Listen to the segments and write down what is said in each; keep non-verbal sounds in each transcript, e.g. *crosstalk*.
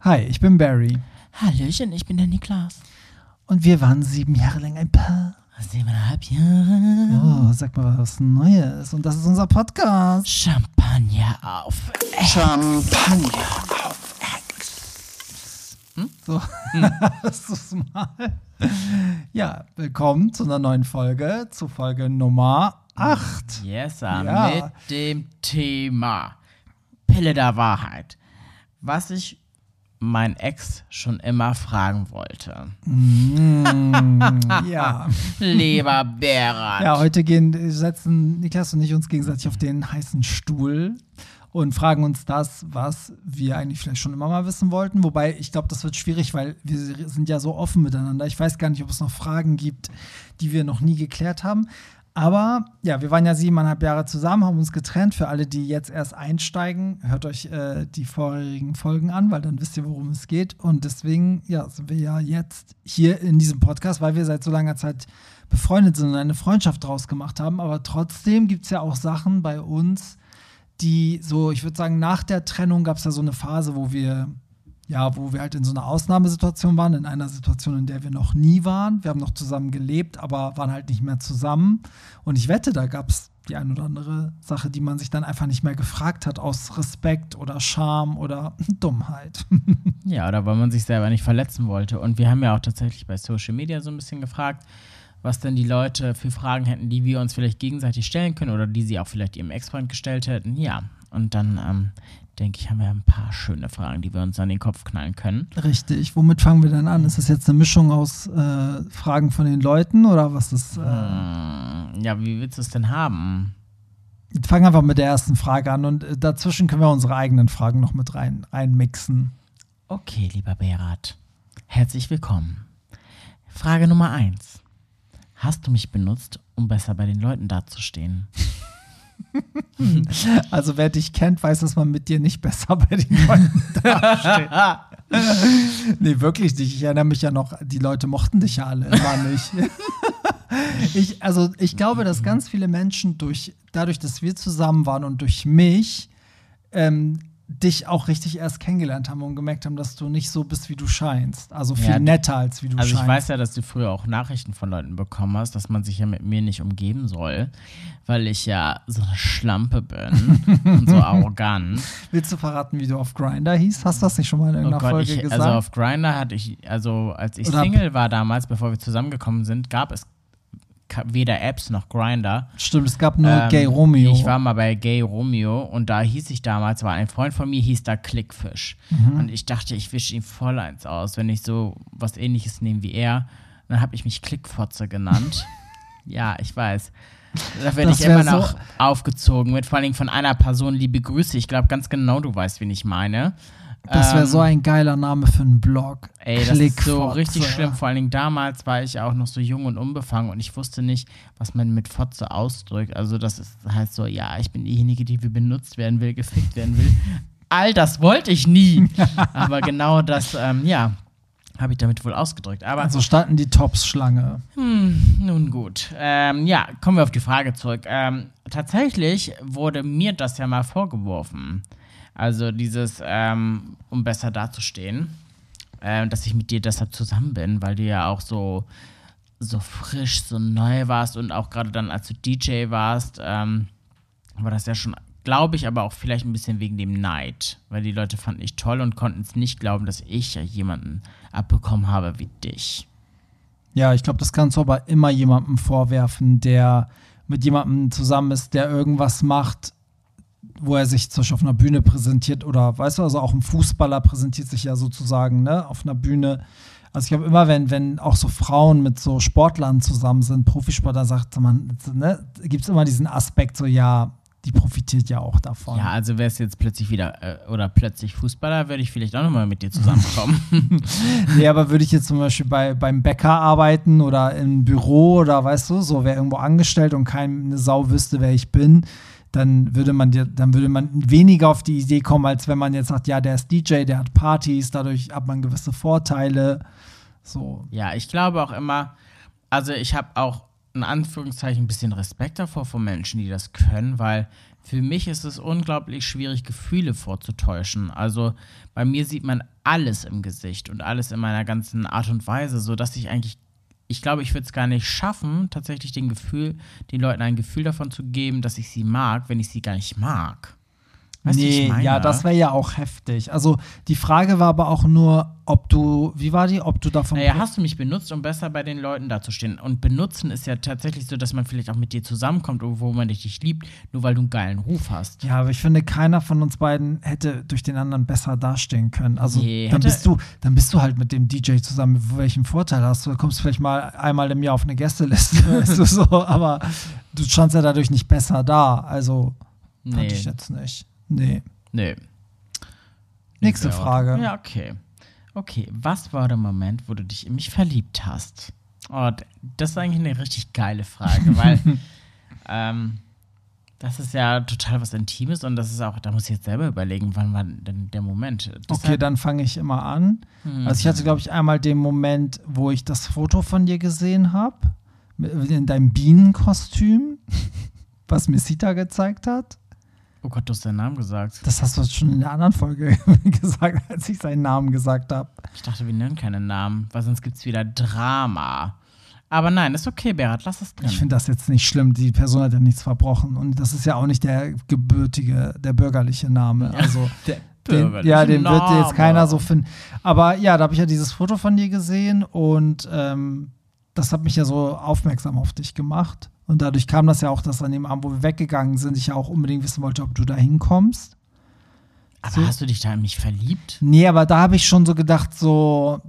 Hi, ich bin Barry. Hallöchen, ich bin der Niklas. Und wir waren sieben Jahre lang ein Paar. Siebeneinhalb Jahre. Oh, sag mal was Neues. Und das ist unser Podcast. Champagner auf. Champagner auf Ex. Hm? So, *laughs* hast du's mal. Ja, willkommen zu einer neuen Folge, zu Folge Nummer 8. Yes, Ja. mit dem Thema Pille der Wahrheit. Was ich mein Ex schon immer fragen wollte. Ja. *laughs* Lieber Berat. Ja, heute gehen, setzen Niklas und ich uns gegenseitig auf den heißen Stuhl und fragen uns das, was wir eigentlich vielleicht schon immer mal wissen wollten. Wobei, ich glaube, das wird schwierig, weil wir sind ja so offen miteinander. Ich weiß gar nicht, ob es noch Fragen gibt, die wir noch nie geklärt haben. Aber ja, wir waren ja siebeneinhalb Jahre zusammen, haben uns getrennt. Für alle, die jetzt erst einsteigen, hört euch äh, die vorherigen Folgen an, weil dann wisst ihr, worum es geht. Und deswegen ja, sind wir ja jetzt hier in diesem Podcast, weil wir seit so langer Zeit befreundet sind und eine Freundschaft draus gemacht haben. Aber trotzdem gibt es ja auch Sachen bei uns, die so, ich würde sagen, nach der Trennung gab es ja so eine Phase, wo wir, ja, wo wir halt in so einer Ausnahmesituation waren, in einer Situation, in der wir noch nie waren. Wir haben noch zusammen gelebt, aber waren halt nicht mehr zusammen. Und ich wette, da gab es die ein oder andere Sache, die man sich dann einfach nicht mehr gefragt hat, aus Respekt oder Scham oder *laughs* Dummheit. *laughs* Ja, oder weil man sich selber nicht verletzen wollte. Und wir haben ja auch tatsächlich bei Social Media so ein bisschen gefragt, was denn die Leute für Fragen hätten, die wir uns vielleicht gegenseitig stellen können oder die sie auch vielleicht ihrem Ex-Freund gestellt hätten. Ja, und dann ähm, denke ich, haben wir ein paar schöne Fragen, die wir uns an den Kopf knallen können. Richtig. Womit fangen wir denn an? Ist das jetzt eine Mischung aus äh, Fragen von den Leuten oder was ist? Äh, Hm, ja, wie willst du es denn haben? Fangen einfach mit der ersten Frage an und äh, dazwischen können wir unsere eigenen Fragen noch mit rein reinmixen. Okay, lieber Berat, herzlich willkommen. Frage Nummer eins. Hast du mich benutzt, um besser bei den Leuten dazustehen? *laughs* *laughs* Also wer dich kennt, weiß, dass man mit dir nicht besser bei den Leuten *laughs* dasteht. nee, wirklich nicht. Ich erinnere mich ja noch, die Leute mochten dich ja alle immer nicht. *laughs* ich, also ich glaube, dass ganz viele Menschen durch, dadurch, dass wir zusammen waren und durch mich, ähm, dich auch richtig erst kennengelernt haben und gemerkt haben, dass du nicht so bist, wie du scheinst. Also viel Ja, netter, als wie du Also scheinst. ich weiß ja, dass du früher auch Nachrichten von Leuten bekommen hast, dass man sich ja mit mir nicht umgeben soll, weil ich ja so eine Schlampe bin *laughs* und so arrogant. Willst du verraten, wie du auf Grinder hieß? Hast du das nicht schon mal in Oh irgendeiner Gott, Folge ich, gesagt? also auf Grinder hatte ich, also als ich Oder- Single war damals, bevor wir zusammengekommen sind, gab es weder Apps noch Grinder. Stimmt, es gab nur Ähm, Gay Romeo. Ich war mal bei Gay Romeo und da hieß ich damals, war ein Freund von mir, hieß da Clickfish. Mhm. Und ich dachte, ich wische ihm voll eins aus, wenn ich so was ähnliches nehme wie er. Dann habe ich mich Klickfotze genannt. *laughs* ja, ich weiß. Da werde ich immer noch so- aufgezogen mit vor allen Dingen von einer Person liebe Grüße. Ich glaube ganz genau, du weißt, wen ich meine. Das wäre Ähm, so ein geiler Name für einen Blog. Ey, das ist so richtig schlimm. Vor allen Dingen damals war ich auch noch so jung und unbefangen und ich wusste nicht, was man mit Fotze ausdrückt. Also das ist heißt so, ja, ich bin diejenige, die wie benutzt werden will, gefickt werden will. *laughs* All das wollte ich nie. *laughs* Aber genau das, ähm, ja, habe ich damit wohl ausgedrückt. Aber Also standen die Tops Schlange. nun gut. Ähm, ja, kommen wir auf die Frage zurück. Ähm, tatsächlich wurde mir das ja mal vorgeworfen. Also dieses, ähm, um besser dazustehen, ähm, dass ich mit dir deshalb zusammen bin, weil du ja auch so, so frisch, so neu warst und auch gerade dann, als du DJ warst, ähm, war das ja schon, glaube ich, aber auch vielleicht ein bisschen wegen dem Neid, weil die Leute fanden dich toll und konnten es nicht glauben, dass ich ja jemanden abbekommen habe wie dich. Ja, ich glaube, das kannst du aber immer jemandem vorwerfen, der mit jemandem zusammen ist, der irgendwas macht, wo er sich zum Beispiel auf einer Bühne präsentiert oder, weißt du, also auch ein Fußballer präsentiert sich ja sozusagen, ne, auf einer Bühne. Also ich glaube immer, wenn, wenn auch so Frauen mit so Sportlern zusammen sind, Profisportler, sagt man, ne, gibt es immer diesen Aspekt so, ja, die profitiert ja auch davon. Ja, also wärst du jetzt plötzlich wieder äh, oder plötzlich Fußballer, würde ich vielleicht auch nochmal mit dir zusammenkommen. *laughs* Nee, aber würde ich jetzt zum Beispiel bei, beim Bäcker arbeiten oder im Büro oder weißt du, so wäre irgendwo angestellt und keine Sau wüsste, wer ich bin, dann würde man dann würde man weniger auf die Idee kommen, als wenn man jetzt sagt, ja, der ist DJ, der hat Partys, dadurch hat man gewisse Vorteile. So. ja, ich glaube auch immer, also ich habe auch in Anführungszeichen ein bisschen Respekt davor von Menschen, die das können, weil für mich ist es unglaublich schwierig, Gefühle vorzutäuschen. Also bei mir sieht man alles im Gesicht und alles in meiner ganzen Art und Weise, sodass ich eigentlich, ich glaube, ich würde es gar nicht schaffen, tatsächlich den Gefühl, den Leuten ein Gefühl davon zu geben, dass ich sie mag, wenn ich sie gar nicht mag. Weißt nee, meine? ja, das wäre ja auch heftig. Also die Frage war aber auch nur, ob du, wie war die, ob du davon. Naja, hast du mich benutzt, um besser bei den Leuten dazustehen? Und benutzen ist ja tatsächlich so, dass man vielleicht auch mit dir zusammenkommt, wo man dich liebt, nur weil du einen geilen Ruf hast. Ja, aber ich finde, keiner von uns beiden hätte durch den anderen besser dastehen können. Also nee, dann bist du, dann bist du halt mit dem DJ zusammen. Welchen Vorteil hast du? Du kommst vielleicht mal einmal im Jahr auf eine Gästeliste, *laughs* weißt du so, aber du standst ja dadurch nicht besser da. Also nee. fand ich jetzt nicht. Nee. Nee. Nächste Frage. Ja, okay. Okay, was war der Moment, wo du dich in mich verliebt hast? Oh, das ist eigentlich eine richtig geile Frage, *laughs* weil ähm, das ist ja total was Intimes und das ist auch, da muss ich jetzt selber überlegen, wann war denn der Moment. Deshalb okay, dann fange ich immer an. Hm. Also ich hatte, glaube ich, einmal den Moment, wo ich das Foto von dir gesehen habe, in deinem Bienenkostüm, *laughs* was Missita gezeigt hat. Oh Gott, du hast deinen Namen gesagt. Das hast du schon in der anderen Folge *laughs* gesagt, als ich seinen Namen gesagt habe. Ich dachte, wir nennen keinen Namen, weil sonst gibt es wieder Drama. Aber nein, ist okay, Berat, lass es drin. Ich finde das jetzt nicht schlimm. Die Person hat ja nichts verbrochen. Und das ist ja auch nicht der gebürtige, der bürgerliche Name. Also, *laughs* der den, ja, den Name. wird jetzt keiner so finden. Aber ja, da habe ich ja dieses Foto von dir gesehen und ähm, das hat mich ja so aufmerksam auf dich gemacht. Und dadurch kam das ja auch, dass an dem Abend, wo wir weggegangen sind, ich ja auch unbedingt wissen wollte, ob du da hinkommst. Aber so. hast du dich da in mich verliebt? Nee, aber da habe ich schon so gedacht, so,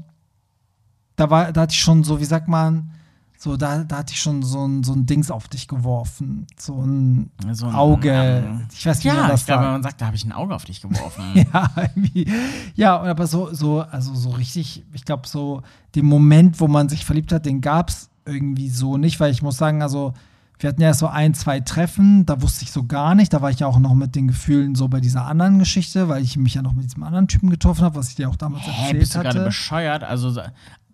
da war, da hatte ich schon so, wie sagt man, so, da, da hatte ich schon so ein, so ein Dings auf dich geworfen. So ein, so ein Auge. Um, ich weiß nicht, ja, wie man das ich glaube, man sagt, da habe ich ein Auge auf dich geworfen. *laughs* ja, irgendwie. Ja, aber so, so, also so richtig, ich glaube, so den Moment, wo man sich verliebt hat, den gab es irgendwie so nicht, weil ich muss sagen, also wir hatten ja so ein, zwei Treffen, da wusste ich so gar nicht. Da war ich ja auch noch mit den Gefühlen so bei dieser anderen Geschichte, weil ich mich ja noch mit diesem anderen Typen getroffen habe, was ich dir auch damals Hä, erzählt bist du gerade bescheuert? Also,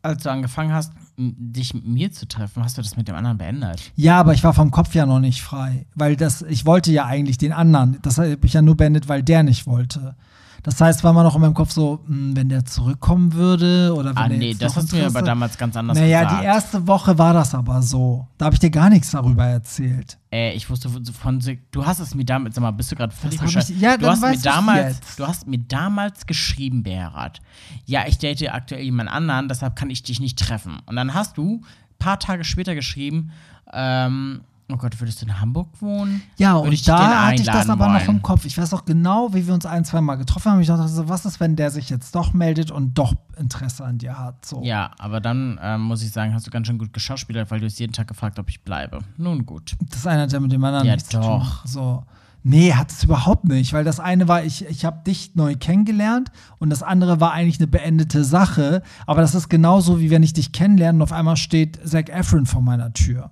als du angefangen hast, dich mit mir zu treffen, hast du das mit dem anderen beendet. Ja, aber ich war vom Kopf ja noch nicht frei, weil das, ich wollte ja eigentlich den anderen. Das habe ich ja nur beendet, weil der nicht wollte. Das heißt, war man noch in meinem Kopf so, mh, hm, wenn der zurückkommen würde oder wenn Ah, der nee, das hast du mir aber damals ganz anders naja, gesagt. Naja, die erste Woche war das aber so. Da habe ich dir gar nichts darüber erzählt. Äh, ich wusste von, von du hast es mir damals, sag mal, bist du gerade völlig bescheuert? Ja, du hast mir damals, du hast mir damals geschrieben, Berat. Ja, ich date aktuell jemand anderen, deshalb kann ich dich nicht treffen. Und dann hast du ein paar Tage später geschrieben, ähm, Oh Gott, würdest du in Hamburg wohnen? Ja, Würde und da hatte ich das aber wollen. noch im Kopf. Ich weiß auch genau, wie wir uns ein, zwei Mal getroffen haben. Ich dachte so, was ist, wenn der sich jetzt doch meldet und doch Interesse an dir hat? So. Ja, aber dann ähm, muss ich sagen, hast du ganz schön gut geschauspielert, weil du hast jeden Tag gefragt, ob ich bleibe. Nun gut. Das eine hat ja mit dem anderen ja, nichts doch. zu tun. So. Nee, hat es überhaupt nicht, weil das eine war, ich, ich habe dich neu kennengelernt und das andere war eigentlich eine beendete Sache. Aber das ist genauso, wie wenn ich dich kennenlerne und auf einmal steht Zac Efron vor meiner Tür.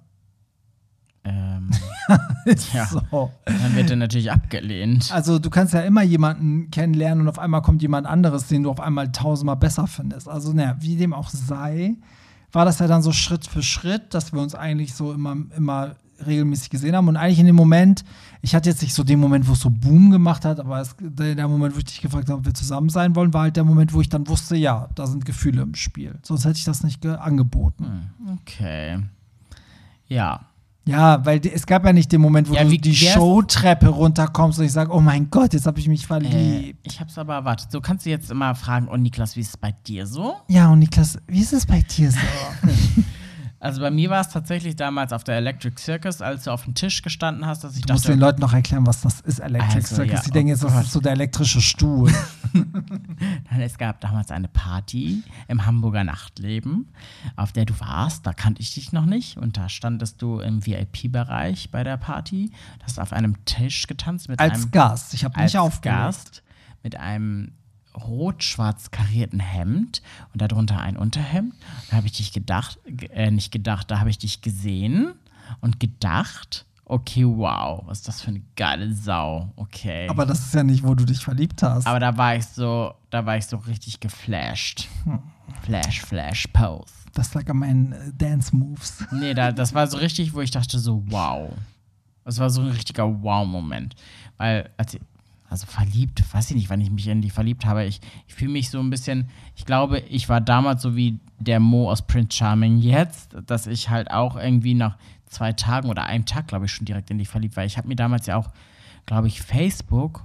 *laughs* Ja, so. Dann wird er natürlich abgelehnt. Also du kannst ja immer jemanden kennenlernen und auf einmal kommt jemand anderes, den du auf einmal tausendmal besser findest. Also naja, wie dem auch sei, war das ja dann so Schritt für Schritt, dass wir uns eigentlich so immer, immer regelmäßig gesehen haben. Und eigentlich in dem Moment, ich hatte jetzt nicht so den Moment, wo es so Boom gemacht hat, aber es, der Moment, wo ich dich gefragt habe, ob wir zusammen sein wollen, war halt der Moment, wo ich dann wusste, ja, da sind Gefühle im Spiel. Sonst hätte ich das nicht angeboten. Hm, okay. Ja. Ja, weil es gab ja nicht den Moment, wo ja, du die Showtreppe runterkommst und ich sage, oh mein Gott, jetzt habe ich mich verliebt. Äh, ich habe es aber erwartet. So kannst du jetzt immer fragen, und Niklas, wie ist es bei dir so? Ja, und Niklas, wie ist es bei dir so? *laughs* *laughs* Also bei mir war es tatsächlich damals auf der Electric Circus, als du auf dem Tisch gestanden hast, dass ich du dachte. musst den Leuten noch erklären, was das ist, Electric also, Circus. Ja, Die oh denken jetzt, das ist so der elektrische Stuhl. *laughs* *laughs* Nein, es gab damals eine Party im Hamburger Nachtleben, auf der du warst. Da kannte ich dich noch nicht. Und da standest du im VIP-Bereich bei der Party. Du hast auf einem Tisch getanzt mit als einem. Gast. Ich habe nicht aufgelegt. Gast mit einem rot-schwarz karierten Hemd und darunter ein Unterhemd. Da habe ich dich gedacht, äh, nicht gedacht, da habe ich dich gesehen und gedacht, okay, wow, was ist das für eine geile Sau. Okay. Aber das ist ja nicht, wo du dich verliebt hast. Aber da war ich so, da war ich so richtig geflasht. Flash, Flash, Pose. das lag an meinen äh, Dance Moves. *laughs* Nee, da, das war so richtig, wo ich dachte so, wow. Das war so ein richtiger Wow-Moment. Weil, als ich, also verliebt, weiß ich nicht, wann ich mich in die verliebt habe. Ich, ich fühle mich so ein bisschen, ich glaube, ich war damals so wie der Mo aus Prince Charming jetzt, dass ich halt auch irgendwie nach zwei Tagen oder einem Tag, glaube ich, schon direkt in die verliebt war. Ich habe mir damals ja auch, glaube ich, Facebook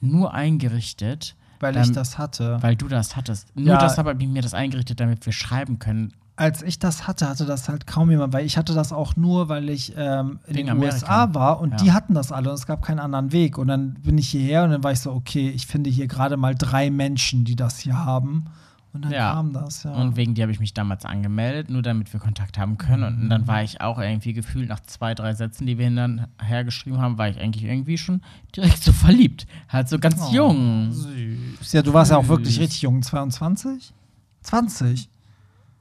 nur eingerichtet, Weil Ähm, ich das hatte. weil du das hattest. Nur Ja. deshalb habe ich mir das eingerichtet, damit wir schreiben können. Als ich das hatte, hatte das halt kaum jemand, weil ich hatte das auch nur, weil ich ähm, in Wegen den Amerika. USA war und Ja. die hatten das alle und es gab keinen anderen Weg. Und dann bin ich hierher und dann war ich so, okay, ich finde hier gerade mal drei Menschen, die das hier haben. Und dann Ja. kam das, ja. Und wegen dir habe ich mich damals angemeldet, nur damit wir Kontakt haben können. Und dann war ich auch irgendwie gefühlt nach zwei, drei Sätzen, die wir hinterher geschrieben haben, war ich eigentlich irgendwie schon direkt so verliebt. Halt so ganz Oh, jung. Süß. Ja, du warst ja auch wirklich Süß. richtig jung, 22? 20.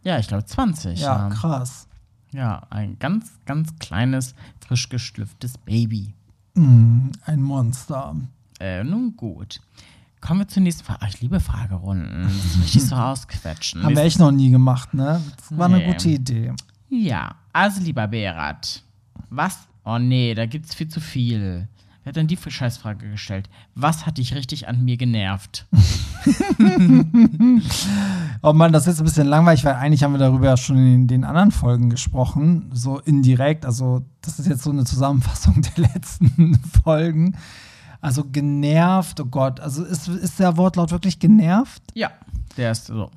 Ja, ich glaube 20. Ja, Ja, krass. ja, ein ganz, ganz kleines, frisch geschlüpftes Baby. Mm, ein Monster. Äh, nun gut. Kommen wir zur nächsten Frage. Ich liebe Fragerunden. Das ist richtig so *laughs* ausquetschen. Haben wir echt noch nie gemacht, ne? Das war eine Nee. gute Idee. Ja, also lieber Berat, was? Oh nee, da gibt's viel zu viel. Wer hat denn die Scheißfrage gestellt? Was hat dich richtig an mir genervt? *laughs* *laughs* Oh Mann, das ist jetzt ein bisschen langweilig, weil eigentlich haben wir darüber ja schon in den anderen Folgen gesprochen, so indirekt. Also, das ist jetzt so eine Zusammenfassung *laughs* der letzten Folgen. Also genervt, oh Gott. Also ist, ist der Wortlaut wirklich genervt? Ja, der ist so.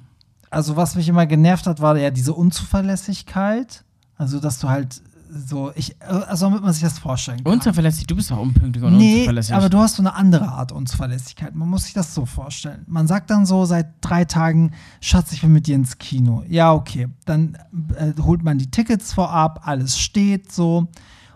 Also, was mich immer genervt hat, war ja diese Unzuverlässigkeit. Also, dass du halt so, ich, also damit man sich das vorstellen kann. Unzuverlässig, du bist auch unpünktlich und Nee, unzuverlässig. aber du hast so eine andere Art Unzuverlässigkeit. Man muss sich das so vorstellen. Man sagt dann so seit drei Tagen, Schatz, ich will mit dir ins Kino. Ja, okay. Dann äh, holt man die Tickets vorab, alles steht so.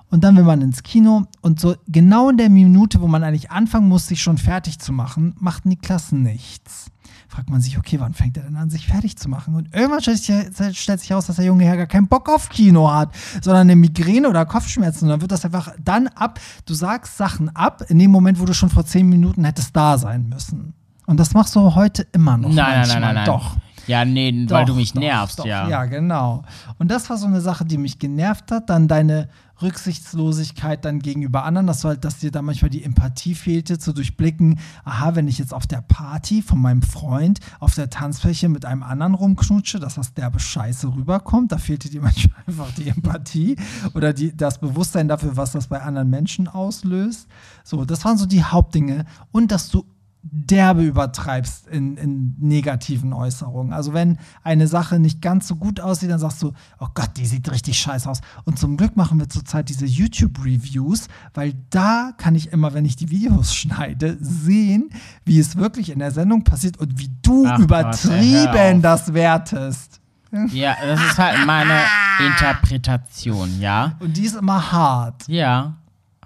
Und dann will man ins Kino und so genau in der Minute, wo man eigentlich anfangen muss, sich schon fertig zu machen, macht Niklas nichts. Fragt man sich, okay, wann fängt er denn an, sich fertig zu machen? Und irgendwann stellt sich, stellt sich heraus, dass der junge Herr gar keinen Bock auf Kino hat, sondern eine Migräne oder Kopfschmerzen. Und dann wird das einfach dann ab. Du sagst Sachen ab in dem Moment, wo du schon vor zehn Minuten hättest da sein müssen. Und das machst du heute immer noch. Nein, nein, manchmal. nein, nein, nein. Doch. Ja, nee, weil Doch, du mich doch, nervst, doch, ja. Ja, genau. Und das war so eine Sache, die mich genervt hat. Dann deine Rücksichtslosigkeit dann gegenüber anderen, dass, halt, dass dir da manchmal die Empathie fehlte, zu durchblicken, aha, wenn ich jetzt auf der Party von meinem Freund auf der Tanzfläche mit einem anderen rumknutsche, dass das derbe Scheiße rüberkommt. Da fehlte dir *laughs* manchmal einfach die Empathie oder die, das Bewusstsein dafür, was das bei anderen Menschen auslöst. So, das waren so die Hauptdinge. Und dass du derbe übertreibst in, in negativen Äußerungen. Also wenn eine Sache nicht ganz so gut aussieht, dann sagst du, oh Gott, die sieht richtig scheiße aus. Und zum Glück machen wir zurzeit diese YouTube-Reviews, weil da kann ich immer, wenn ich die Videos *laughs* schneide, sehen, wie es wirklich in der Sendung passiert und wie du Ach Gott, übertrieben auf. das wertest. *laughs* Ja, das ist halt meine Interpretation, ja. Und die ist immer hart. Ja,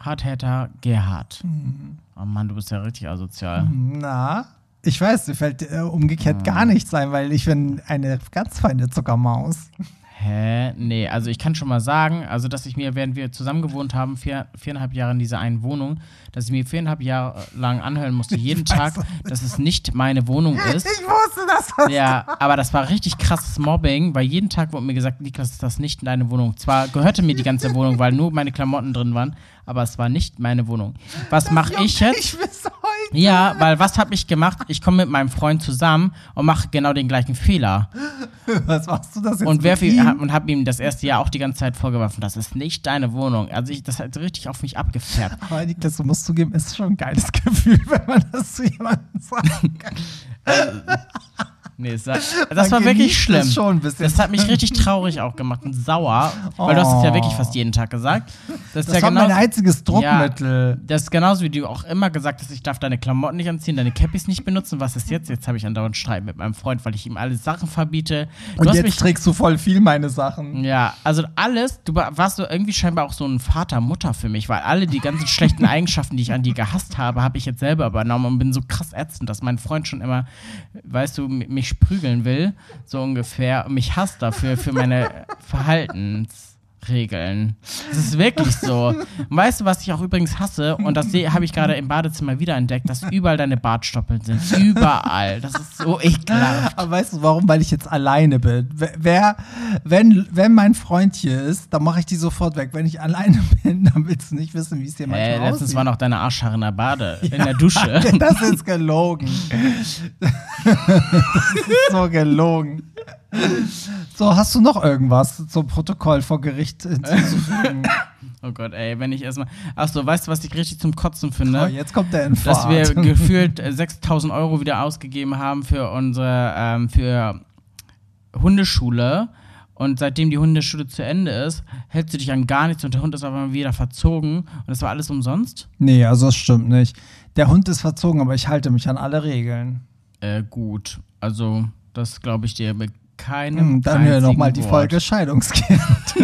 Hardhater Gerhard. Mhm. Oh Mann, du bist ja richtig asozial. Na, ich weiß, dir fällt äh, umgekehrt Ah. gar nichts ein, weil ich bin eine ganz feine Zuckermaus. Hä? Nee, also ich kann schon mal sagen, also dass ich mir, während wir zusammen gewohnt haben, vier, viereinhalb Jahre in dieser einen Wohnung, dass ich mir viereinhalb Jahre lang anhören musste, jeden Tag, dass es nicht meine Wohnung *laughs* ist. Ich wusste das. Ja, aber das war richtig krasses Mobbing, weil jeden Tag wurde mir gesagt, Niklas, ist das nicht deine Wohnung. Zwar gehörte mir die ganze Wohnung, weil nur meine Klamotten drin waren, aber es war nicht meine Wohnung. Was mache ich jetzt? Ich. Ja, weil was habe ich gemacht? Ich komme mit meinem Freund zusammen und mache genau den gleichen Fehler. *laughs* Was machst du das jetzt? Und, werf ihm, und habe ihm das erste Jahr auch die ganze Zeit vorgeworfen, das ist nicht deine Wohnung. Also ich, das hat richtig auf mich abgefärbt. *laughs* Aber Niklas, du musst zugeben, ist schon ein geiles *laughs* Gefühl, wenn man das zu jemandem sagen kann. Nee, das Man war wirklich schlimm. schon. Das hat mich richtig traurig auch gemacht und sauer, weil du hast es ja Oh. wirklich fast jeden Tag gesagt. Das, ist Das ja war mein einziges Druckmittel. Das ist genauso wie du auch immer gesagt hast, ich darf deine Klamotten nicht anziehen, deine Cappies nicht benutzen. Was ist jetzt? Jetzt habe ich andauernd Streit mit meinem Freund, weil ich ihm alle Sachen verbiete. Du Und jetzt mich trägst du voll viel meine Sachen. Ja, also alles, du war- warst so irgendwie scheinbar auch so ein Vater, Mutter für mich, weil alle die ganzen schlechten Eigenschaften, die ich an dir gehasst habe, habe ich jetzt selber übernommen und bin so krass ätzend, dass mein Freund schon immer, weißt du, m- mich prügeln will, so ungefähr, mich hasst dafür, für meine Verhaltensweisen. Regeln. Das ist wirklich so. Und weißt du, was ich auch übrigens hasse? Und das habe ich gerade im Badezimmer wieder entdeckt, dass überall deine Bartstoppeln sind. Überall. Das ist so ekelhaft. Aber weißt du warum? Weil ich jetzt alleine bin. Wer, wenn, wenn mein Freund hier ist, dann mache ich die sofort weg. Wenn ich alleine *laughs* bin, dann willst du nicht wissen, wie es dir manchmal Äh, aussieht. letztens war noch deine Arschhaare in der Bade, *laughs* in der Dusche. *laughs* Das ist gelogen. das ist so gelogen. *laughs* So, hast du noch irgendwas zum Protokoll vor Gericht hinzuzufügen? *laughs* Oh Gott, ey, wenn ich erstmal. Achso, weißt du, was ich richtig zum Kotzen Oh, finde? jetzt kommt der Dass Infarkt. wir *laughs* gefühlt äh, 6000 Euro wieder ausgegeben haben für unsere, ähm, für Hundeschule. Und seitdem die Hundeschule zu Ende ist, hältst du dich an gar nichts und der Hund ist aber wieder verzogen. Und das war alles umsonst? Nee, also das stimmt nicht. Der Hund ist verzogen, aber ich halte mich an alle Regeln. Äh, gut. Also, das glaube ich dir keinem. Hm, Dann hör einzigen nochmal die. Folge Scheidungskind. *laughs*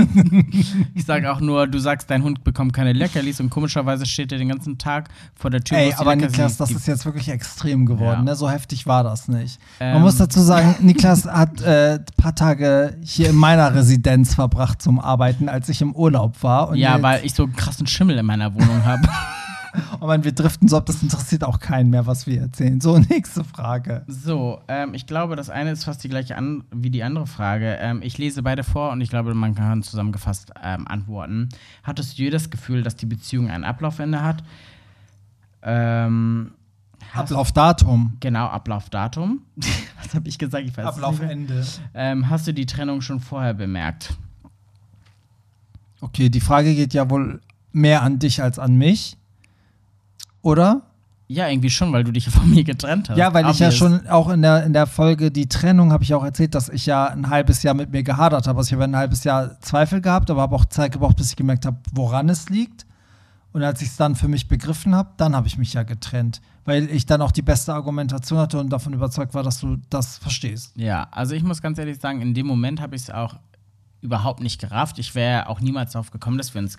Ich sage auch nur, du sagst, dein Hund bekommt keine Leckerlis und komischerweise steht er den ganzen Tag vor der Tür. Ey, aber Leckerlis Niklas, das gibt. ist jetzt wirklich extrem geworden. Ja. Ne? So heftig war das nicht. Man Ähm. muss dazu sagen, Niklas hat äh, ein paar Tage hier in meiner Residenz verbracht zum Arbeiten, als ich im Urlaub war. Und Ja, weil ich so einen krassen Schimmel in meiner Wohnung habe. *laughs* *laughs* Oh Mann, wir driften so ab, das interessiert auch keinen mehr, was wir erzählen. So, *laughs* nächste Frage. So, ähm, ich glaube, das eine ist fast die gleiche an wie die andere Frage. Ähm, ich lese beide vor und ich glaube, man kann zusammengefasst ähm, antworten. Hattest du je das Gefühl, dass die Beziehung ein Ablaufende hat? Ähm, Ablaufdatum. Genau, Ablaufdatum. *laughs* Was habe ich gesagt? Ich weiß. Ablaufende. Ähm, hast du die Trennung schon vorher bemerkt? Okay, die Frage geht ja wohl mehr an dich als an mich. Oder? Ja, irgendwie schon, weil du dich von mir getrennt hast. Ja, weil ich ja Obvious. schon auch in der, in der Folge die Trennung habe ich auch erzählt, dass ich ja ein halbes Jahr mit mir gehadert habe. Also ich habe ein halbes Jahr Zweifel gehabt, aber habe auch Zeit gebraucht, bis ich gemerkt habe, woran es liegt. Und als ich es dann für mich begriffen habe, dann habe ich mich ja getrennt, weil ich dann auch die beste Argumentation hatte und davon überzeugt war, dass du das verstehst. Ja, also ich muss ganz ehrlich sagen, in dem Moment habe ich es auch überhaupt nicht gerafft. Ich wäre auch niemals darauf gekommen, dass wir uns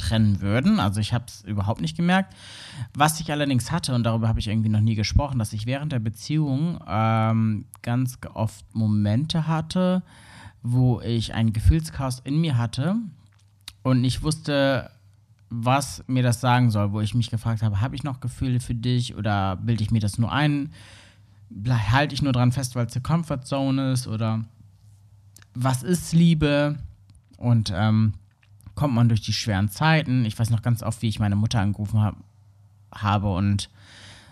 trennen würden. Also ich habe es überhaupt nicht gemerkt. Was ich allerdings hatte, und darüber habe ich irgendwie noch nie gesprochen, dass ich während der Beziehung ähm, ganz oft Momente hatte, wo ich ein Gefühlschaos in mir hatte und nicht wusste, was mir das sagen soll, wo ich mich gefragt habe, habe ich noch Gefühle für dich oder bilde ich mir das nur ein? Halte ich nur dran fest, weil es eine Comfortzone ist oder was ist Liebe? Und ähm, kommt man durch die schweren Zeiten? Ich weiß noch ganz oft, wie ich meine Mutter angerufen hab, habe und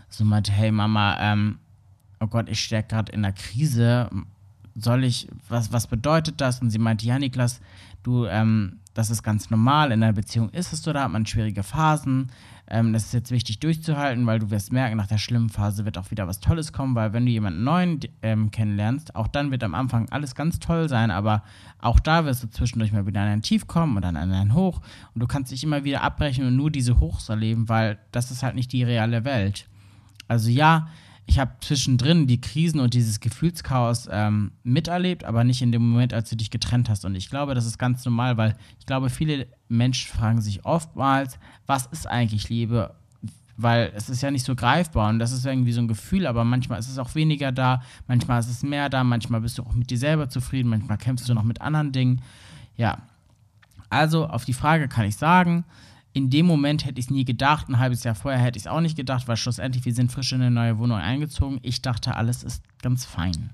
so meinte, hey Mama, ähm, oh Gott, ich stecke gerade in einer Krise. Soll ich, was, was bedeutet das? Und sie meinte, ja, Niklas, du, ähm, das ist ganz normal. In einer Beziehung ist es so, da hat man schwierige Phasen. Ähm, das ist jetzt wichtig durchzuhalten, weil du wirst merken, nach der schlimmen Phase wird auch wieder was Tolles kommen, weil wenn du jemanden neuen ähm, kennenlernst, auch dann wird am Anfang alles ganz toll sein, aber auch da wirst du zwischendurch mal wieder in ein Tief kommen dann in ein Hoch und du kannst dich immer wieder abbrechen und nur diese Hochs erleben, weil das ist halt nicht die reale Welt. Also ja, ich habe zwischendrin die Krisen und dieses Gefühlschaos ähm, miterlebt, aber nicht in dem Moment, als du dich getrennt hast. Und ich glaube, das ist ganz normal, weil ich glaube, viele Menschen fragen sich oftmals, was ist eigentlich Liebe? Weil es ist ja nicht so greifbar und das ist irgendwie so ein Gefühl, aber manchmal ist es auch weniger da, manchmal ist es mehr da, manchmal bist du auch mit dir selber zufrieden, manchmal kämpfst du noch mit anderen Dingen. Ja, also auf die Frage kann ich sagen, in dem Moment hätte ich es nie gedacht. Ein halbes Jahr vorher hätte ich es auch nicht gedacht, weil schlussendlich wir sind frisch in eine neue Wohnung eingezogen. Ich dachte, alles ist ganz fein.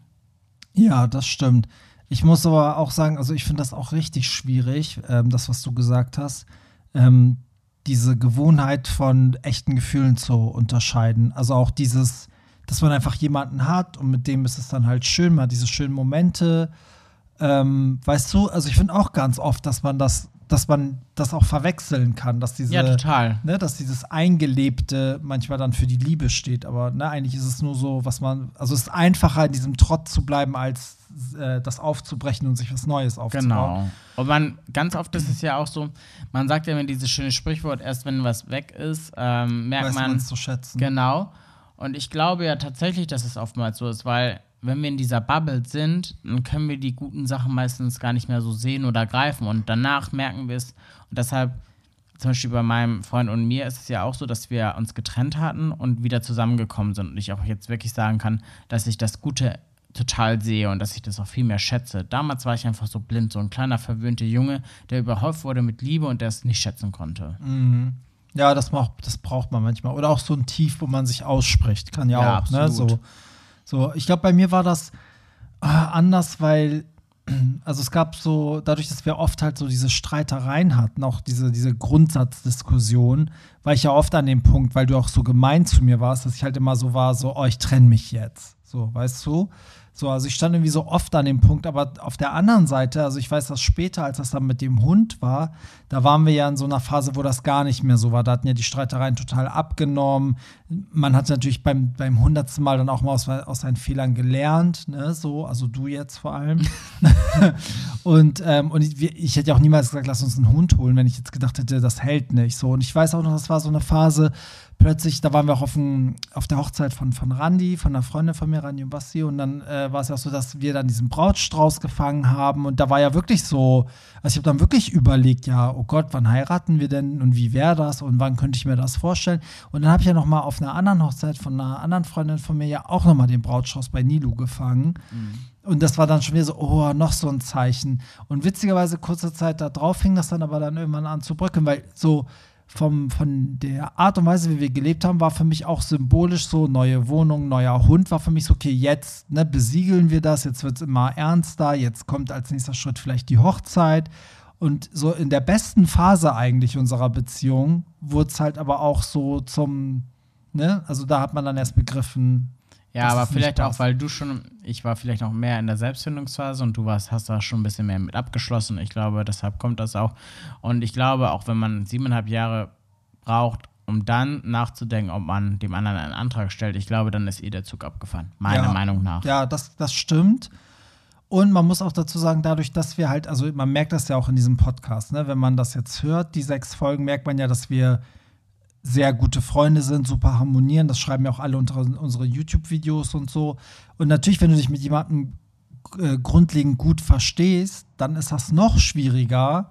Ja, das stimmt. Ich muss aber auch sagen, also ich finde das auch richtig schwierig, ähm, das, was du gesagt hast, ähm, diese Gewohnheit von echten Gefühlen zu unterscheiden. Also auch dieses, dass man einfach jemanden hat und mit dem ist es dann halt schön, mal diese schönen Momente. Ähm, weißt du, also ich finde auch ganz oft, dass man das, dass man das auch verwechseln kann, dass diese, Ja, total. ne, dass dieses Eingelebte manchmal dann für die Liebe steht. Aber ne, eigentlich ist es nur so, was man, also es ist einfacher, in diesem Trott zu bleiben, als äh, das aufzubrechen und sich was Neues aufzubauen. Genau. Und man, ganz oft ist es ja auch so, man sagt ja immer dieses schöne Sprichwort, erst wenn was weg ist, ähm, merkt Weiß man, zu schätzen. Genau. Und ich glaube ja tatsächlich, dass es oftmals so ist, weil wenn wir in dieser Bubble sind, dann können wir die guten Sachen meistens gar nicht mehr so sehen oder greifen. Und danach merken wir es. Und deshalb, zum Beispiel bei meinem Freund und mir, ist es ja auch so, dass wir uns getrennt hatten und wieder zusammengekommen sind. Und ich auch jetzt wirklich sagen kann, dass ich das Gute total sehe und dass ich das auch viel mehr schätze. Damals war ich einfach so blind, so ein kleiner verwöhnter Junge, der überhäuft wurde mit Liebe und der es nicht schätzen konnte. Mhm. Ja, das, macht, das braucht man manchmal. Oder auch so ein Tief, wo man sich ausspricht, kann ja, Ja, auch. Ne? absolut. So, so, ich glaube, bei mir war das äh, anders, weil, *clears throat* also es gab so, dadurch, dass wir oft halt so diese Streitereien hatten, auch diese, diese Grundsatzdiskussion, war ich ja oft an dem Punkt, weil du auch so gemein zu mir warst, dass ich halt immer so war, so, oh, ich trenne mich jetzt. So, weißt du? So, also ich stand irgendwie so oft an dem Punkt, aber auf der anderen Seite, also ich weiß, dass später, als das dann mit dem Hund war, da waren wir ja in so einer Phase, wo das gar nicht mehr so war. Da hatten ja die Streitereien total abgenommen. Man hat natürlich beim, beim hundertsten Mal dann auch mal aus, aus seinen Fehlern gelernt, ne, so, also du jetzt vor allem. *laughs* und ähm, und ich, ich hätte ja auch niemals gesagt, lass uns einen Hund holen, wenn ich jetzt gedacht hätte, das hält nicht. So, und ich weiß auch noch, das war so eine Phase, plötzlich, da waren wir auch auf, dem, auf der Hochzeit von, von Randy, von einer Freundin von mir, Randy und Basti. Und dann äh, war es ja auch so, dass wir dann diesen Brautstrauß gefangen haben. Und da war ja wirklich so, also ich habe dann wirklich überlegt, ja, oh Gott, wann heiraten wir denn und wie wäre das und wann könnte ich mir das vorstellen? Und dann habe ich ja noch mal auf einer anderen Hochzeit von einer anderen Freundin von mir ja auch noch mal den Brautstrauß bei Nilu gefangen. Und das war dann schon wieder so, oh, noch so ein Zeichen. Und witzigerweise, kurze Zeit darauf fing das dann aber dann irgendwann an zu bröckeln, weil so vom, von der Art und Weise, wie wir gelebt haben, war für mich auch symbolisch so, neue Wohnung, neuer Hund, war für mich so, okay, jetzt ne, besiegeln wir das, jetzt wird es immer ernster, jetzt kommt als nächster Schritt vielleicht die Hochzeit. Und so in der besten Phase eigentlich unserer Beziehung wurde es halt aber auch so zum, ne, also da hat man dann erst begriffen, Ja, dass aber vielleicht auch, weil du schon, ich war vielleicht noch mehr in der Selbstfindungsphase und du warst, hast da schon ein bisschen mehr mit abgeschlossen. Ich glaube, deshalb kommt das auch. Und ich glaube, auch wenn man siebeneinhalb Jahre braucht, um dann nachzudenken, ob man dem anderen einen Antrag stellt, ich glaube, dann ist eh der Zug abgefahren. Meiner Ja. Meinung nach. Ja, das, das stimmt. Und man muss auch dazu sagen, dadurch, dass wir halt, also man merkt das ja auch in diesem Podcast, ne? wenn man das jetzt hört, die sechs Folgen, merkt man ja, dass wir sehr gute Freunde sind, super harmonieren. Das schreiben ja auch alle unter unsere YouTube-Videos und so. Und natürlich, wenn du dich mit jemandem äh, grundlegend gut verstehst, dann ist das noch schwieriger,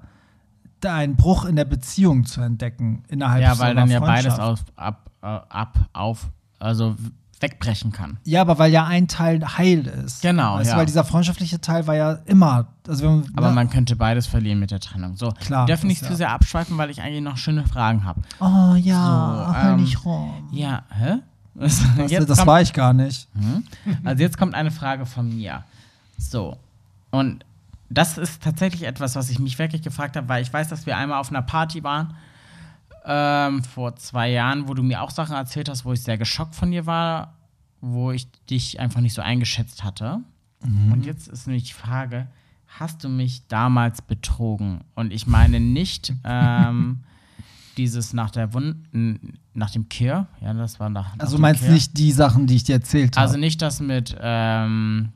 da einen Bruch in der Beziehung zu entdecken innerhalb Ja, weil dann ja beides auf, ab, äh, ab, auf, also wegbrechen kann. Ja, aber weil ja ein Teil heil ist. Genau, du, ja. weil dieser freundschaftliche Teil war ja immer. Also wenn, Aber ne? man könnte beides verlieren mit der Trennung. So, Klar, wir dürfen nicht zu ja. sehr abschweifen, weil ich eigentlich noch schöne Fragen habe. Oh ja, So, ähm, nicht rum. Ja, hä? *laughs* Jetzt das kommt- war ich gar nicht. Mhm. Also jetzt kommt eine Frage von mir. So. Und das ist tatsächlich etwas, was ich mich wirklich gefragt habe, weil ich weiß, dass wir einmal auf einer Party waren ähm, vor zwei Jahren, wo du mir auch Sachen erzählt hast, wo ich sehr geschockt von dir war, wo ich dich einfach nicht so eingeschätzt hatte. Und jetzt ist nämlich die Frage, hast du mich damals betrogen? Und ich meine nicht *laughs* ähm, dieses nach der Wund n- nach dem Kehr, ja, das war nach, nach Also du meinst Kehr. nicht die Sachen, die ich dir erzählt habe. Also nicht das mit, ähm,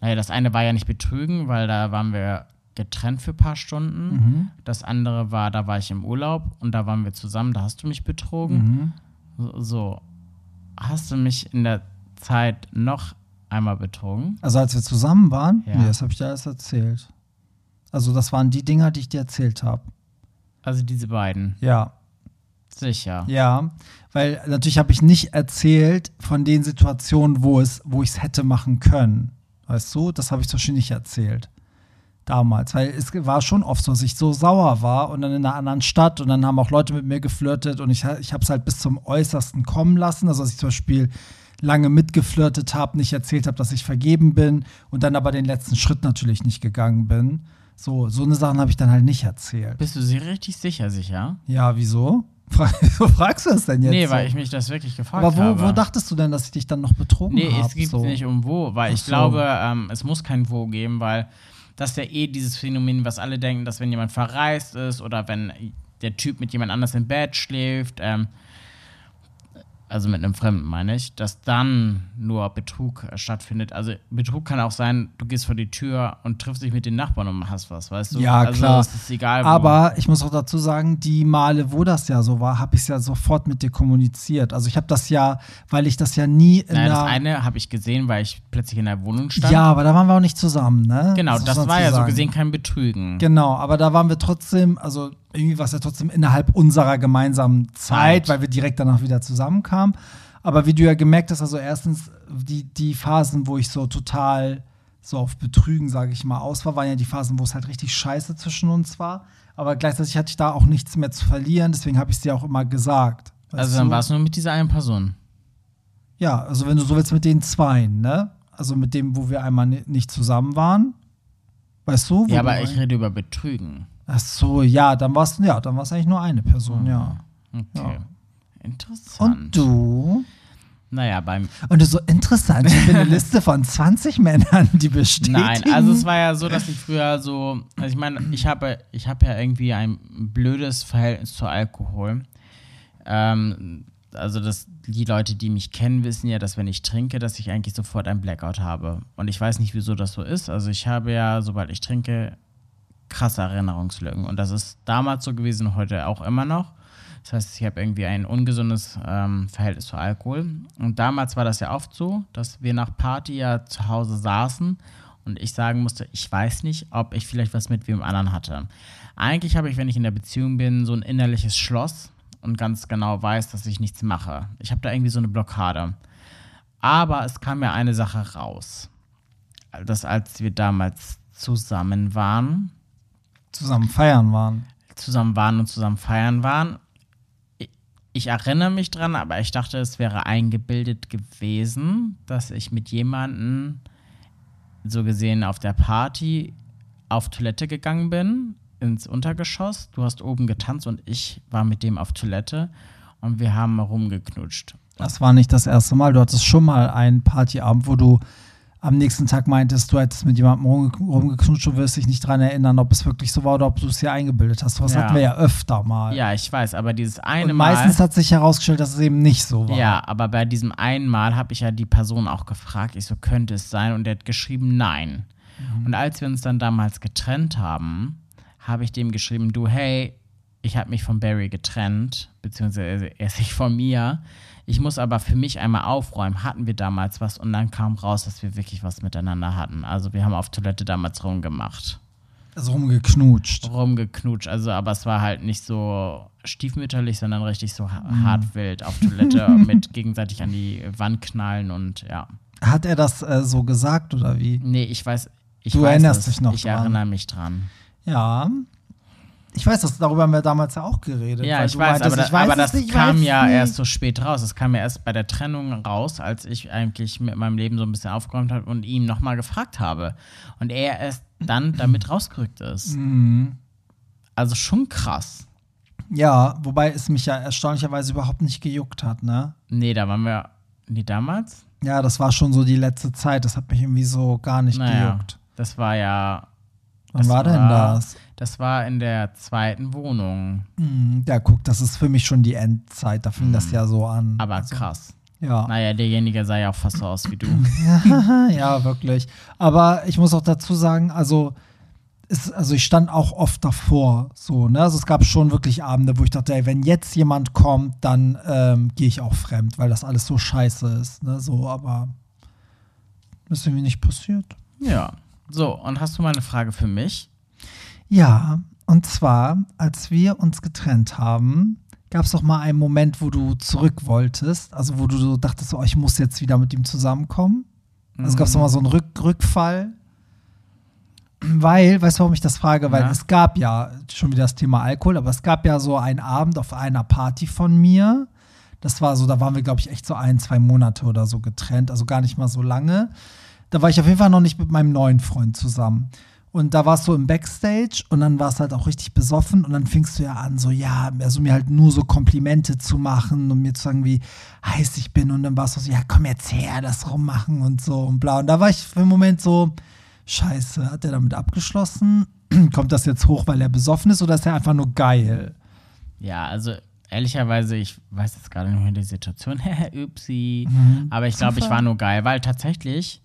naja, das eine war ja nicht betrügen, weil da waren wir getrennt für ein paar Stunden. Mhm. Das andere war, da war ich im Urlaub und da waren wir zusammen, da hast du mich betrogen. Mhm. So, so. Hast du mich in der Zeit noch einmal betrogen? Also als wir zusammen waren, Ja. nee, das habe ich dir alles erzählt. Also das waren die Dinger, die ich dir erzählt habe. Also diese beiden. Ja, Sicher. ja, weil natürlich habe ich nicht erzählt von den Situationen, wo es, wo ich es hätte machen können. Weißt du, das habe ich zum Beispiel nicht erzählt. Damals, weil es war schon oft so, dass ich so sauer war und dann in einer anderen Stadt und dann haben auch Leute mit mir geflirtet und ich, ich habe es halt bis zum Äußersten kommen lassen. Also, dass ich zum Beispiel lange mitgeflirtet habe, nicht erzählt habe, dass ich vergeben bin und dann aber den letzten Schritt natürlich nicht gegangen bin. So, so eine Sachen habe ich dann halt nicht erzählt. Bist du sie richtig sicher, sicher? Ja, wieso? *laughs* Wieso fragst du das denn jetzt? nee, so? weil ich mich das wirklich gefragt Aber wo, habe. wo dachtest du denn, dass ich dich dann noch betrogen Nee, habe? es gibt so? nicht um wo, weil Ach ich so. glaube, ähm, es muss kein Wo geben, weil das ja eh dieses Phänomen, was alle denken, dass wenn jemand verreist ist oder wenn der Typ mit jemand anders im Bett schläft, ähm, also mit einem Fremden meine ich, dass dann nur Betrug äh, stattfindet. Also Betrug kann auch sein, du gehst vor die Tür und triffst dich mit den Nachbarn und hast was, weißt du? Ja, also, klar. Egal. Aber ich muss auch dazu sagen, die Male, wo das ja so war, habe ich es ja sofort mit dir kommuniziert. Also ich habe das ja, weil ich das ja nie in Naja, das eine habe ich gesehen, weil ich plötzlich in der Wohnung stand. Ja, aber da waren wir auch nicht zusammen, ne? genau, das man war ja so sagen. gesehen kein Betrügen. Genau, aber da waren wir trotzdem, also irgendwie war es ja trotzdem innerhalb unserer gemeinsamen Zeit, weil wir direkt danach wieder zusammenkamen. Aber wie du ja gemerkt hast, also erstens die, die Phasen, wo ich so total so auf Betrügen, sage ich mal, aus war, waren ja die Phasen, wo es halt richtig scheiße zwischen uns war. Aber gleichzeitig hatte ich da auch nichts mehr zu verlieren, deswegen habe ich es dir auch immer gesagt. Also dann war es nur mit dieser einen Person. Ja, also wenn du so willst mit den Zweien, ne? Also mit dem, wo wir einmal ni- nicht zusammen waren. Weißt du? wo Ja, aber ich rede über Betrügen. Ach so, ja, dann war es ja, dann war's eigentlich nur eine Person, Mhm. ja. Okay. Ja. Interessant. Und du? Naja, beim. Und du so interessant, ich bin eine *laughs* Liste von 20 Männern, die bestätigen. Nein, also es war ja so, dass ich früher so. Also ich meine, ich habe ich habe ja irgendwie ein blödes Verhältnis zu Alkohol. Ähm, also das, die Leute, die mich kennen, wissen ja, dass wenn ich trinke, dass ich eigentlich sofort ein Blackout habe. Und ich weiß nicht, wieso das so ist. Also ich habe ja, sobald ich trinke, krasse Erinnerungslücken. Und das ist damals so gewesen, heute auch immer noch. Das heißt, ich habe irgendwie ein ungesundes ähm, Verhältnis zu Alkohol. Und damals war das ja oft so, dass wir nach Party ja zu Hause saßen und ich sagen musste, ich weiß nicht, ob ich vielleicht was mit wem anderen hatte. Eigentlich habe ich, wenn ich in der Beziehung bin, so ein innerliches Schloss und ganz genau weiß, dass ich nichts mache. Ich habe da irgendwie so eine Blockade. Aber es kam mir eine Sache raus. Dass als wir damals zusammen waren, Zusammen feiern waren. zusammen waren und zusammen feiern waren. Ich, erinnere mich dran, aber ich dachte, es wäre eingebildet gewesen, dass ich mit jemandem so gesehen auf der Party auf Toilette gegangen bin, ins Untergeschoss. Du hast oben getanzt und ich war mit dem auf Toilette und wir haben rumgeknutscht. Das war nicht das erste Mal. Du hattest schon mal einen Partyabend, wo du am nächsten Tag meintest, du hättest mit jemandem rumge- rumgeknutscht und wirst dich nicht dran erinnern, ob es wirklich so war oder ob du es dir eingebildet hast. Das Ja. hatten wir ja öfter mal. Ja, ich weiß, aber dieses eine und Mal. meistens hat sich herausgestellt, dass es eben nicht so war. Ja, aber bei diesem einen Mal habe ich ja die Person auch gefragt, ich so, könnte es sein? Und der hat geschrieben, nein. Und als wir uns dann damals getrennt haben, habe ich dem geschrieben, du, hey, ich habe mich von Barry getrennt, beziehungsweise er sich von mir. Ich muss aber für mich einmal aufräumen. Hatten wir damals was? Und dann kam raus, dass wir wirklich was miteinander hatten. Also wir haben auf Toilette damals rumgemacht. Also rumgeknutscht. Rumgeknutscht. Also, aber es war halt nicht so stiefmütterlich, sondern richtig so ha- hart wild auf Toilette *laughs* mit gegenseitig an die Wand knallen und ja. Hat er das äh, so gesagt oder wie? Nee, ich weiß. Ich Du weiß erinnerst es. dich noch Ich dran. erinnere mich dran. Ja. Ich weiß, das, darüber haben wir damals ja auch geredet. Ja, ich weiß, meintest, aber, ich weiß aber das nicht, ich kam ja erst so spät raus. Das kam ja erst bei der Trennung raus, als ich eigentlich mit meinem Leben so ein bisschen aufgeräumt habe und ihn nochmal gefragt habe. Und er erst dann damit rausgerückt ist. Mhm. Also schon krass. Ja, wobei es mich ja erstaunlicherweise überhaupt nicht gejuckt hat, ne? Nee, da waren wir. Nee, damals? Ja, das war schon so die letzte Zeit. Das hat mich irgendwie so gar nicht Naja, gejuckt. das war ja. Wann war denn war- das? Das war in der zweiten Wohnung. Ja, guck, das ist für mich schon die Endzeit. Da fing das ja so an. Mhm. Aber Also, krass. ja. Naja, derjenige sah ja auch fast so aus wie du. *laughs* ja, wirklich. Aber ich muss auch dazu sagen, also, es, also ich stand auch oft davor, so, ne? Also es gab schon wirklich Abende, wo ich dachte, ey, wenn jetzt jemand kommt, dann ähm, gehe ich auch fremd, weil das alles so scheiße ist, ne? So, aber ist irgendwie nicht passiert. ja. So, und hast du mal eine Frage für mich? Ja, und zwar, als wir uns getrennt haben, gab es doch mal einen Moment, wo du zurück wolltest, also wo du so dachtest, oh, ich muss jetzt wieder mit ihm zusammenkommen. Also gab es doch mal so einen Rück Rückfall. Weil, weißt du, warum ich das frage? Weil Ja. es gab ja schon wieder das Thema Alkohol, aber es gab ja so einen Abend auf einer Party von mir. Das war so, da waren wir, glaube ich, echt so ein, zwei Monate oder so getrennt, also gar nicht mal so lange. Da war ich auf jeden Fall noch nicht mit meinem neuen Freund zusammen. Und da warst du im Backstage und dann warst halt auch richtig besoffen und dann fingst du ja an, so, ja, also mir halt nur so Komplimente zu machen und mir zu sagen, wie heiß ich bin. Und dann warst du so, ja, komm jetzt her, das rummachen und so und bla. Und da war ich für einen Moment so, scheiße, hat er damit abgeschlossen? *clears throat* Kommt das jetzt hoch, weil er besoffen ist oder ist er einfach nur geil? Ja, also ehrlicherweise, ich weiß jetzt gerade nicht mehr die Situation. *laughs* Upsi. Mhm. Aber ich glaube, ich war nur geil, weil tatsächlich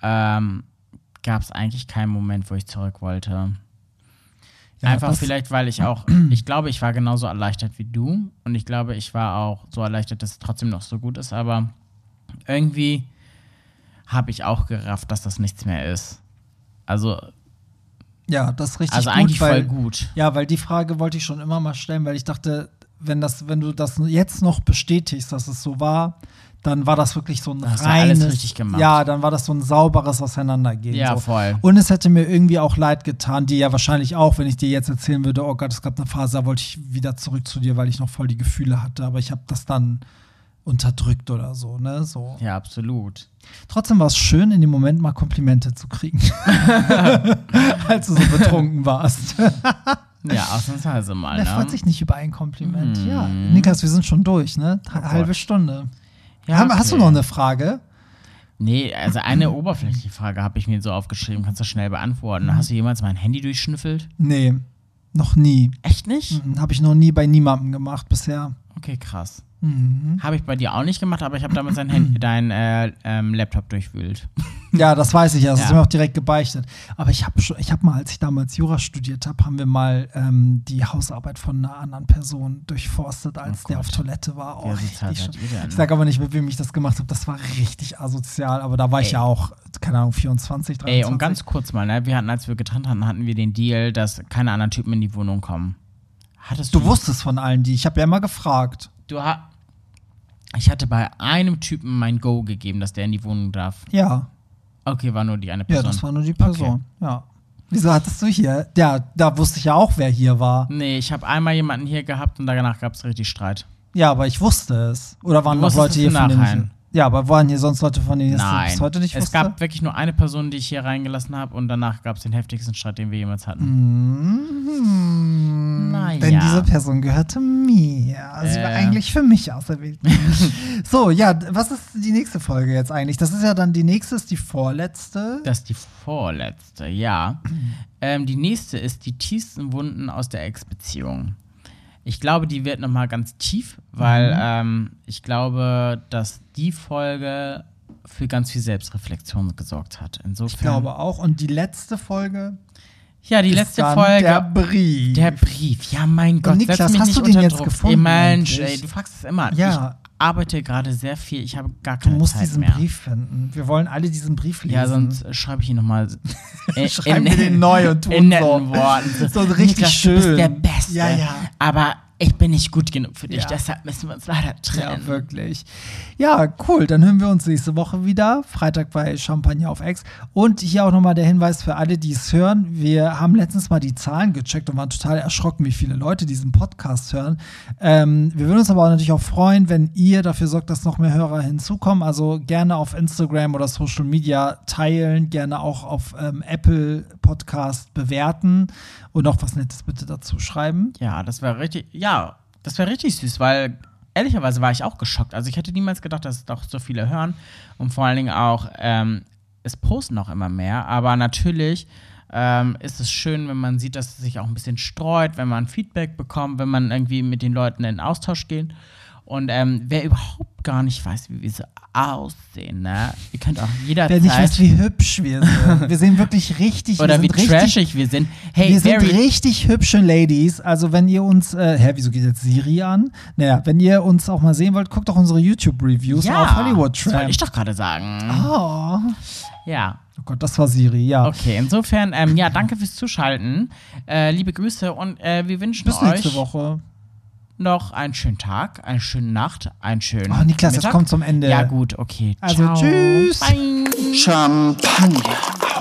ähm, gab es eigentlich keinen Moment, wo ich zurück wollte. Ja, Einfach vielleicht, weil ich auch, *clears throat* ich glaube, ich war genauso erleichtert wie du und ich glaube, ich war auch so erleichtert, dass es trotzdem noch so gut ist, aber irgendwie habe ich auch gerafft, dass das nichts mehr ist. Also, Ja, das ist richtig also gut, eigentlich weil, voll gut. Ja, weil die Frage wollte ich schon immer mal stellen, weil ich dachte, wenn das, wenn du das jetzt noch bestätigst, dass es so war, Dann war das wirklich so ein hast du alles reines, richtig gemacht. ja, dann war das so ein sauberes Auseinandergehen. Ja, so. voll. Und es hätte mir irgendwie auch leid getan, dir ja wahrscheinlich auch, wenn ich dir jetzt erzählen würde, oh Gott, es gab eine Phase, da wollte ich wieder zurück zu dir, weil ich noch voll die Gefühle hatte, aber ich habe das dann unterdrückt oder so, ne? So. Ja, absolut. Trotzdem war es schön, in dem Moment mal Komplimente zu kriegen. *laughs* Als du so betrunken warst. *laughs* Ja, ausnahmsweise mal. Wer ne? freut sich nicht über ein Kompliment? Mhm. Ja. Niklas, wir sind schon durch, ne? Oh. Halbe Stunde. Ja, Haben- Hast du okay. noch eine Frage? Nee, also eine oberflächliche Frage habe ich mir so aufgeschrieben, kannst du schnell beantworten. Mhm. Hast du jemals mein Handy durchschnüffelt? Nee, noch nie. Echt nicht? Mhm, Habe ich noch nie bei niemandem gemacht bisher. Okay, krass. Mhm. Habe ich bei dir auch nicht gemacht, aber ich habe damals dein, Handy, *clears throat* dein äh, ähm, Laptop durchwühlt. Ja, das weiß ich ja. Das Ja. ist mir auch direkt gebeichtet. Aber ich habe schon, ich habe mal, als ich damals Jura studiert habe, haben wir mal ähm, die Hausarbeit von einer anderen Person durchforstet, als Oh der auf Toilette war. Oh, asozial richtig ihr denn? Ich sage aber nicht, mit wem ich das gemacht habe. Das war richtig asozial. Aber da war ich Ey. ja auch, keine Ahnung, 24, 23. Ey, und ganz kurz mal, ne? Wir hatten, als wir getrennt hatten, hatten wir den Deal, dass keine anderen Typen in die Wohnung kommen. Hattest du. Du wusstest von allen die. Ich habe ja immer gefragt. Du ha ich hatte bei einem Typen mein Go gegeben, dass der in die Wohnung darf. Ja. Okay, war nur die eine Ja, Person. das war nur die Person. Ja. Wieso hattest du hier? Ja, da wusste ich ja auch, wer hier war. nee, ich habe einmal jemanden hier gehabt und danach gab es richtig Streit. Ja, aber ich wusste es. Oder waren Du noch Leute es hier von denen ich, Ja, aber waren hier sonst Leute von denen ich es heute nicht es wusste? gab wirklich nur eine Person, die ich hier reingelassen habe und danach gab es den heftigsten Streit, den wir jemals hatten. Mhm. Denn ja. diese Person gehörte mir. Sie war Äh. eigentlich für mich auserwählt. *laughs* so, ja, was ist die nächste Folge jetzt eigentlich? Das ist ja dann die nächste, ist die vorletzte. Das ist die vorletzte, ja. ähm, die nächste ist die tiefsten Wunden aus der Ex-Beziehung. Ich glaube, die wird nochmal ganz tief, weil Mhm. ähm, ich glaube, dass die Folge für ganz viel Selbstreflexion gesorgt hat. Insofern. Ich glaube auch. Und die letzte Folge Ja, die letzte Folge. der Brief. Der Brief, ja mein Gott, Niklas, setz mich hast nicht du den jetzt Druck. gefunden Ey, Mensch, ey, du fragst es immer. Ja. Ich arbeite gerade sehr viel, ich habe gar du keine musst Zeit diesen mehr. Brief finden. Wir wollen alle diesen Brief lesen. Ja, sonst äh, schreibe ich ihn nochmal *laughs* Schreiben wir den neu und *laughs* tun in so. netten Worten. So richtig Niklas, schön. Du bist der Beste. Ja, ja. Aber ich bin nicht gut genug für dich, Ja. deshalb müssen wir uns leider trennen. Ja, wirklich. Ja, cool. Dann hören wir uns nächste Woche wieder. Freitag bei Champagner auf Ex. Und hier auch nochmal der Hinweis für alle, die es hören. Wir haben letztens mal die Zahlen gecheckt und waren total erschrocken, wie viele Leute diesen Podcast hören. Ähm, wir würden uns aber auch natürlich auch freuen, wenn ihr dafür sorgt, dass noch mehr Hörer hinzukommen. Also gerne auf Instagram oder Social Media teilen, gerne auch auf ähm, Apple Podcast bewerten und auch was Nettes bitte dazu schreiben. Ja, das wäre richtig, ja, das wäre richtig süß, weil ehrlicherweise war ich auch geschockt. Also ich hätte niemals gedacht, dass es doch so viele hören und vor allen Dingen auch, ähm, es posten auch immer mehr, aber natürlich ähm, ist es schön, wenn man sieht, dass es sich auch ein bisschen streut, wenn man Feedback bekommt, wenn man irgendwie mit den Leuten in Austausch geht. Und ähm, wer überhaupt gar nicht weiß, wie wir so aussehen, ne? Ihr könnt auch Wer nicht weiß, jederzeit wie hübsch wir sind. *laughs* Wir sehen wirklich richtig wir oder wie sind richtig, trashig wir sind. Hey, wir sind richtig hübsche Ladies. Also wenn ihr uns, äh, hä, wieso geht jetzt Siri an? Naja, wenn ihr uns auch mal sehen wollt, guckt doch unsere YouTube-Reviews ja, auf Hollywood das wollte Tramp. ich doch gerade sagen. Oh. Ja. oh Gott, das war Siri, ja. Okay, insofern, ähm, ja, danke fürs Zuschalten. Äh, liebe Grüße und äh, wir wünschen Bis nächste euch Woche. Noch einen schönen Tag, eine schöne Nacht, einen schönen. Oh, Niklas, Mittag. das kommt zum Ende. Ja, gut, okay. Also, Ciao. tschüss. Bye. Champagner.